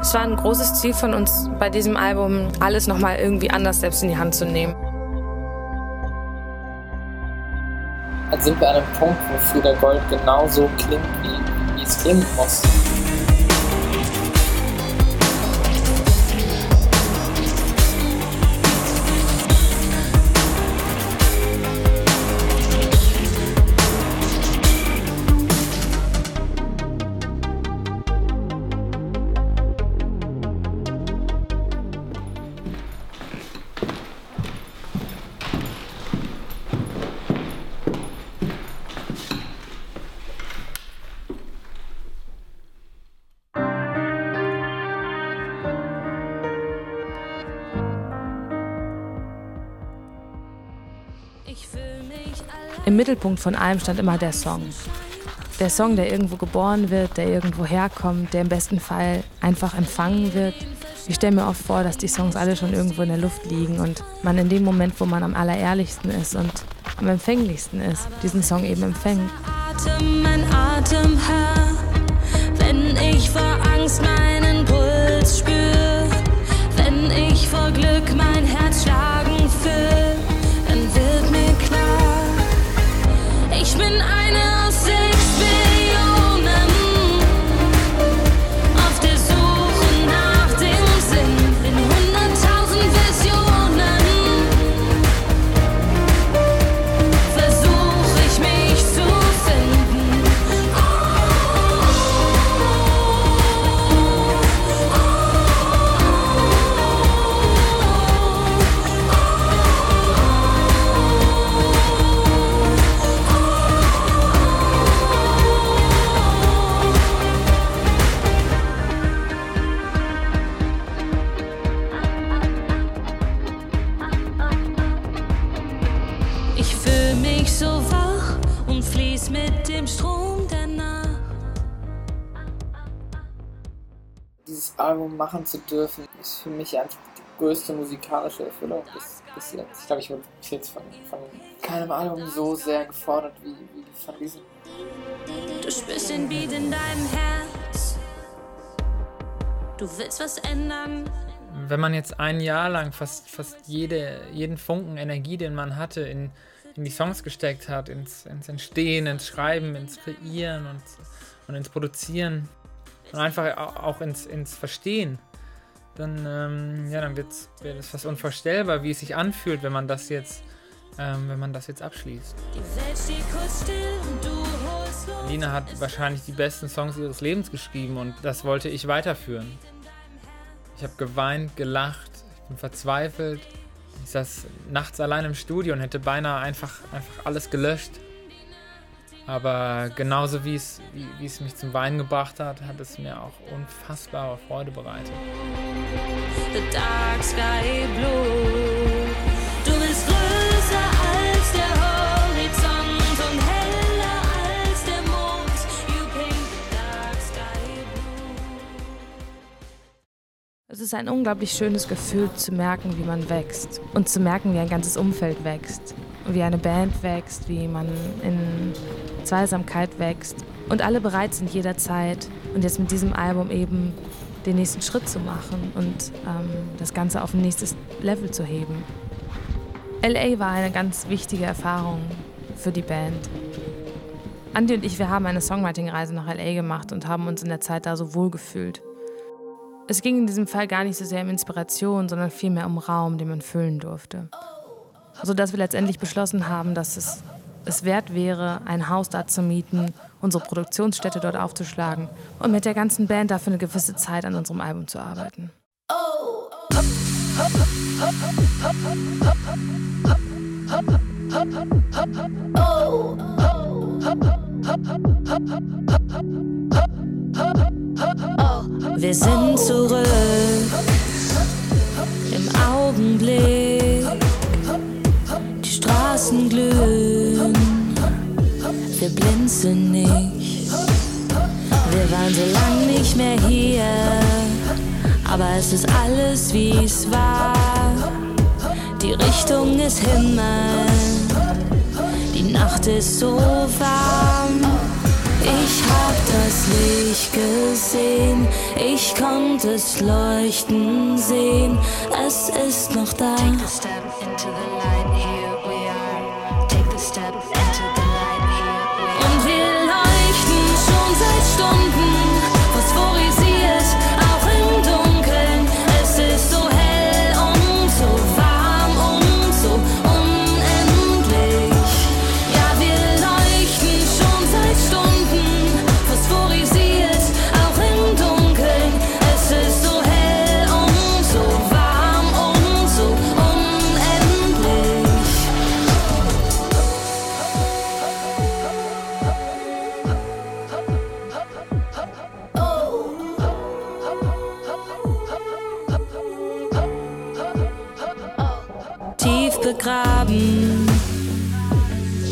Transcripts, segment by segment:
Es war ein großes Ziel von uns bei diesem Album, alles nochmal irgendwie anders selbst in die Hand zu nehmen. Jetzt sind wir an einem Punkt, wo Frieda Gold genauso klingt, wie, wie es klingen muss. Im Mittelpunkt von allem stand immer der Song. Der Song, der irgendwo geboren wird, der irgendwo herkommt, der im besten Fall einfach empfangen wird. Ich stelle mir oft vor, dass die Songs alle schon irgendwo in der Luft liegen und man in dem Moment, wo man am allerehrlichsten ist und am empfänglichsten ist, diesen Song eben empfängt. Atem, mein Atem, Herr, wenn ich vor Angst meinen Puls spüre, wenn ich vor Glück mein Herz schlagen mit dem Strom der Nacht. Dieses Album machen zu dürfen, ist für mich einfach die größte musikalische Erfüllung bis, bis jetzt. Ich glaube, ich wurde bis jetzt von, von keinem Album so sehr gefordert wie, wie von diesem. Du spürst den Beat in deinem Herz. Du willst was ändern. Wenn man jetzt ein Jahr lang fast, fast jede, jeden Funken Energie, den man hatte, in, in die Songs gesteckt hat, ins, ins Entstehen, ins Schreiben, ins Kreieren und, und ins Produzieren und einfach au- auch ins, ins Verstehen, dann, ähm, ja, dann wird es fast unvorstellbar, wie es sich anfühlt, wenn man das jetzt, ähm, wenn man das jetzt abschließt. Lina hat wahrscheinlich die besten Songs ihres Lebens geschrieben und das wollte ich weiterführen. Ich habe geweint, gelacht, ich bin verzweifelt. Ich saß nachts allein im Studio und hätte beinahe einfach, einfach alles gelöscht. Aber genauso wie es, wie, wie es mich zum Weinen gebracht hat, hat es mir auch unfassbare Freude bereitet. The dark sky blue. Es ist ein unglaublich schönes Gefühl zu merken, wie man wächst und zu merken, wie ein ganzes Umfeld wächst, wie eine Band wächst, wie man in Zweisamkeit wächst und alle bereit sind jederzeit und jetzt mit diesem Album eben den nächsten Schritt zu machen und ähm, das Ganze auf ein nächstes Level zu heben. LA war eine ganz wichtige Erfahrung für die Band. Andi und ich, wir haben eine Songwriting-Reise nach LA gemacht und haben uns in der Zeit da so wohl gefühlt. Es ging in diesem Fall gar nicht so sehr um Inspiration, sondern vielmehr um Raum, den man füllen durfte. Sodass wir letztendlich beschlossen haben, dass es es wert wäre, ein Haus da zu mieten, unsere Produktionsstätte dort aufzuschlagen und mit der ganzen Band dafür eine gewisse Zeit an unserem Album zu arbeiten. Wir sind zurück im Augenblick. Die Straßen glühen, wir blinzeln nicht. Wir waren so lang nicht mehr hier, aber es ist alles wie es war. Die Richtung ist Himmel, die Nacht ist so warm. Dich gesehen, ich konnte es leuchten sehen, es ist noch da. Take the step into the begraben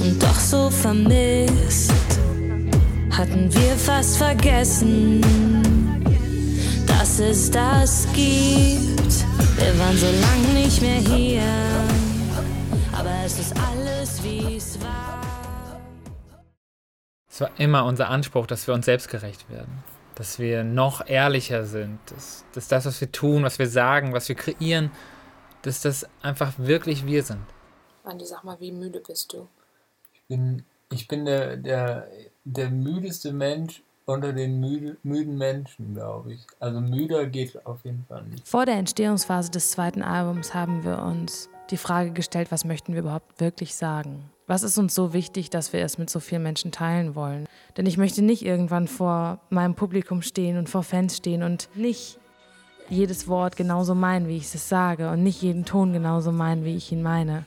und doch so vermisst, hatten wir fast vergessen, dass es das gibt. Wir waren so lang nicht mehr hier, aber es ist alles wie es war. Es war immer unser Anspruch, dass wir uns selbst gerecht werden. Dass wir noch ehrlicher sind. Dass, dass das, was wir tun, was wir sagen, was wir kreieren, dass das einfach wirklich wir sind. Andi, sag mal, wie müde bist du? bin, ich bin der, der, der müdeste Mensch unter den müde, müden Menschen, glaube ich. Also müder geht auf jeden Fall nicht. Vor der Entstehungsphase des zweiten Albums haben wir uns die Frage gestellt, was möchten wir überhaupt wirklich sagen? Was ist uns so wichtig, dass wir es mit so vielen Menschen teilen wollen? Denn ich möchte nicht irgendwann vor meinem Publikum stehen und vor Fans stehen und nicht jedes Wort genauso meinen, wie ich es sage und nicht jeden Ton genauso meinen, wie ich ihn meine.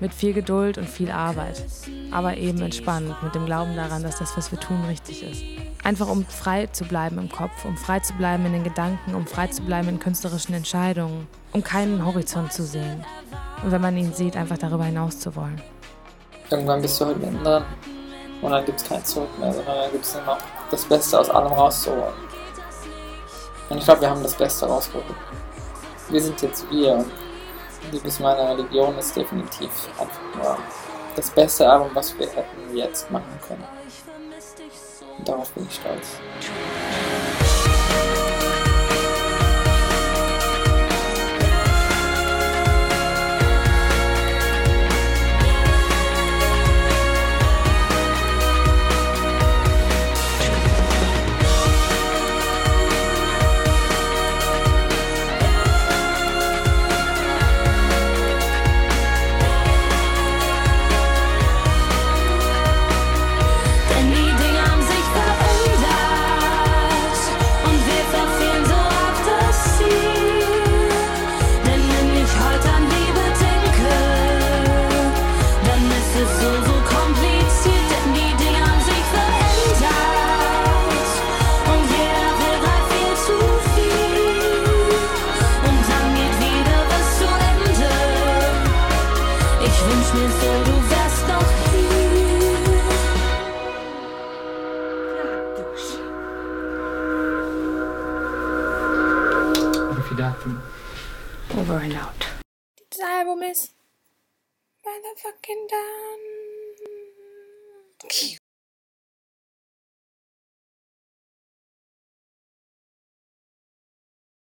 Mit viel Geduld und viel Arbeit, aber eben entspannt, mit dem Glauben daran, dass das, was wir tun, richtig ist. Einfach um frei zu bleiben im Kopf, um frei zu bleiben in den Gedanken, um frei zu bleiben in künstlerischen Entscheidungen, um keinen Horizont zu sehen. Und wenn man ihn sieht, einfach darüber hinaus zu wollen. Irgendwann bist du halt mittendrin und dann gibt es kein Zurück mehr, sondern dann gibt es noch das Beste aus allem rauszuholen. Und ich glaube, wir haben das Beste rausgeholt. Wir sind jetzt wir Liebes meiner Religion ist definitiv einfach nur das beste Album, was wir hätten jetzt machen können. Und darauf bin ich stolz. Wie viel dazu? Over and out. Dieses Album ist motherfucking done.